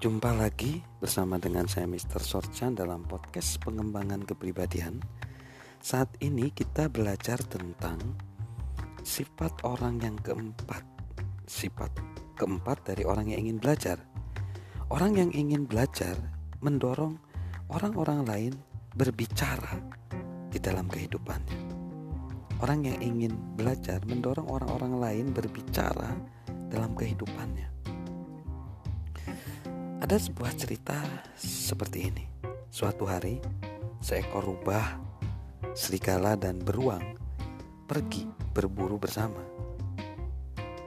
Jumpa lagi bersama dengan saya Mr. Sorchan dalam podcast pengembangan kepribadian. Saat ini kita belajar tentang sifat orang yang keempat. Sifat keempat dari orang yang ingin belajar. Orang yang ingin belajar mendorong orang-orang lain berbicara di dalam kehidupannya. Orang yang ingin belajar mendorong orang-orang lain berbicara dalam kehidupannya. Ada sebuah cerita seperti ini. Suatu hari, seekor rubah, serigala, dan beruang pergi berburu bersama.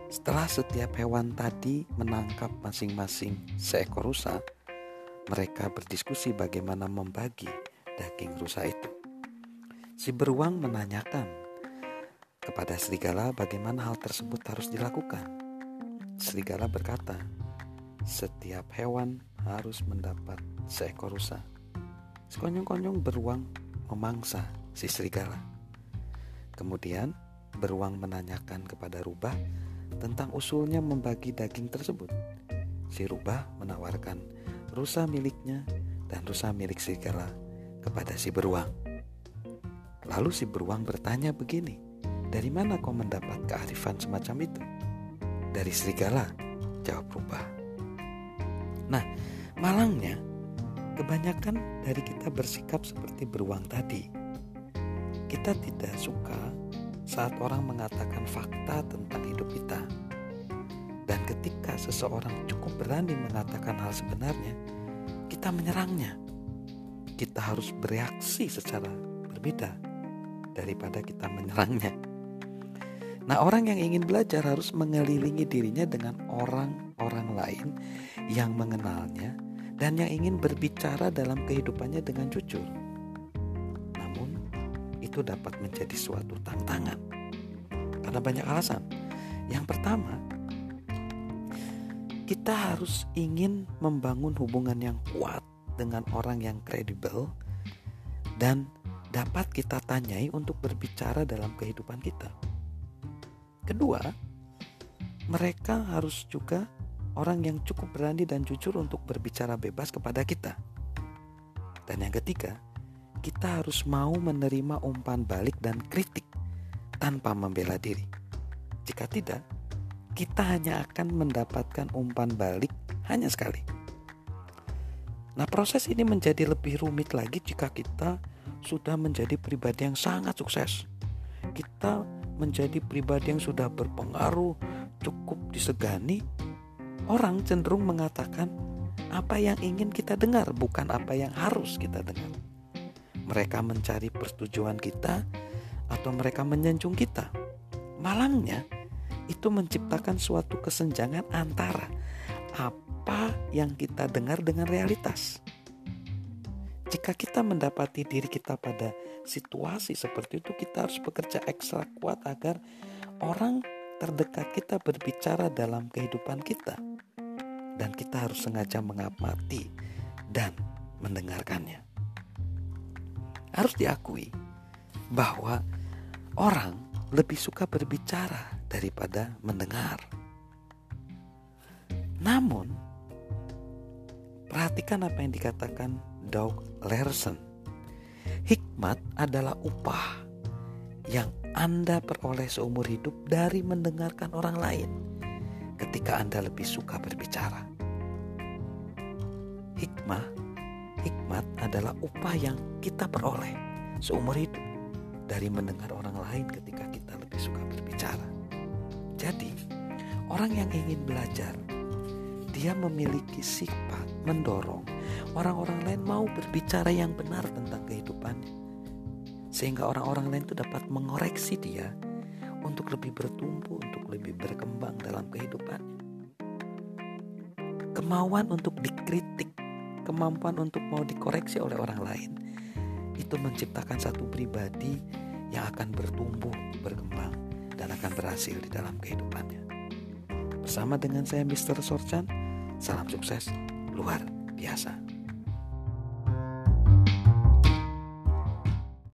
Setelah setiap hewan tadi menangkap masing-masing seekor rusa, mereka berdiskusi bagaimana membagi daging rusa itu. Si beruang menanyakan kepada serigala bagaimana hal tersebut harus dilakukan. Serigala berkata, setiap hewan harus mendapat seekor rusa. Sekonyong-konyong beruang memangsa si serigala. Kemudian beruang menanyakan kepada rubah tentang usulnya membagi daging tersebut. Si rubah menawarkan rusa miliknya dan rusa milik serigala kepada si beruang. Lalu si beruang bertanya begini, dari mana kau mendapat kearifan semacam itu? Dari serigala, jawab rubah. Nah, malangnya kebanyakan dari kita bersikap seperti beruang tadi. Kita tidak suka saat orang mengatakan fakta tentang hidup kita. Dan ketika seseorang cukup berani mengatakan hal sebenarnya, kita menyerangnya. Kita harus bereaksi secara berbeda daripada kita menyerangnya. Nah, orang yang ingin belajar harus mengelilingi dirinya dengan orang-orang lain yang mengenalnya dan yang ingin berbicara dalam kehidupannya dengan jujur. Namun, itu dapat menjadi suatu tantangan karena banyak alasan. Yang pertama, kita harus ingin membangun hubungan yang kuat dengan orang yang kredibel dan dapat kita tanyai untuk berbicara dalam kehidupan kita. Kedua, mereka harus juga orang yang cukup berani dan jujur untuk berbicara bebas kepada kita. Dan yang ketiga, kita harus mau menerima umpan balik dan kritik tanpa membela diri. Jika tidak, kita hanya akan mendapatkan umpan balik hanya sekali. Nah, proses ini menjadi lebih rumit lagi jika kita sudah menjadi pribadi yang sangat sukses. Kita menjadi pribadi yang sudah berpengaruh, cukup disegani, orang cenderung mengatakan apa yang ingin kita dengar, bukan apa yang harus kita dengar. Mereka mencari persetujuan kita, atau mereka menyanjung kita. Malangnya, itu menciptakan suatu kesenjangan antara apa yang kita dengar dengan realitas. Jika kita mendapati diri kita pada situasi seperti itu, kita harus bekerja ekstra kuat agar orang terdekat kita berbicara dalam kehidupan kita, dan kita harus sengaja mengamati dan mendengarkannya. Harus diakui bahwa orang lebih suka berbicara daripada mendengar. Namun, perhatikan apa yang dikatakan Doug Larson. Hikmat adalah upah yang Anda peroleh seumur hidup dari mendengarkan orang lain ketika Anda lebih suka berbicara. Hikmah, hikmat adalah upah yang kita peroleh seumur hidup dari mendengar orang lain ketika kita lebih suka berbicara. Jadi, orang yang ingin belajar, dia memiliki sifat mendorong orang-orang lain mau berbicara yang benar tentang kehidupannya. Sehingga orang-orang lain itu dapat mengoreksi dia untuk lebih bertumbuh, untuk lebih berkembang dalam kehidupannya. Kemauan untuk dikritik, kemampuan untuk mau dikoreksi oleh orang lain, itu menciptakan satu pribadi yang akan bertumbuh, berkembang, dan akan berhasil di dalam kehidupannya. Bersama dengan saya Mr. Sorchan, salam sukses luar biasa.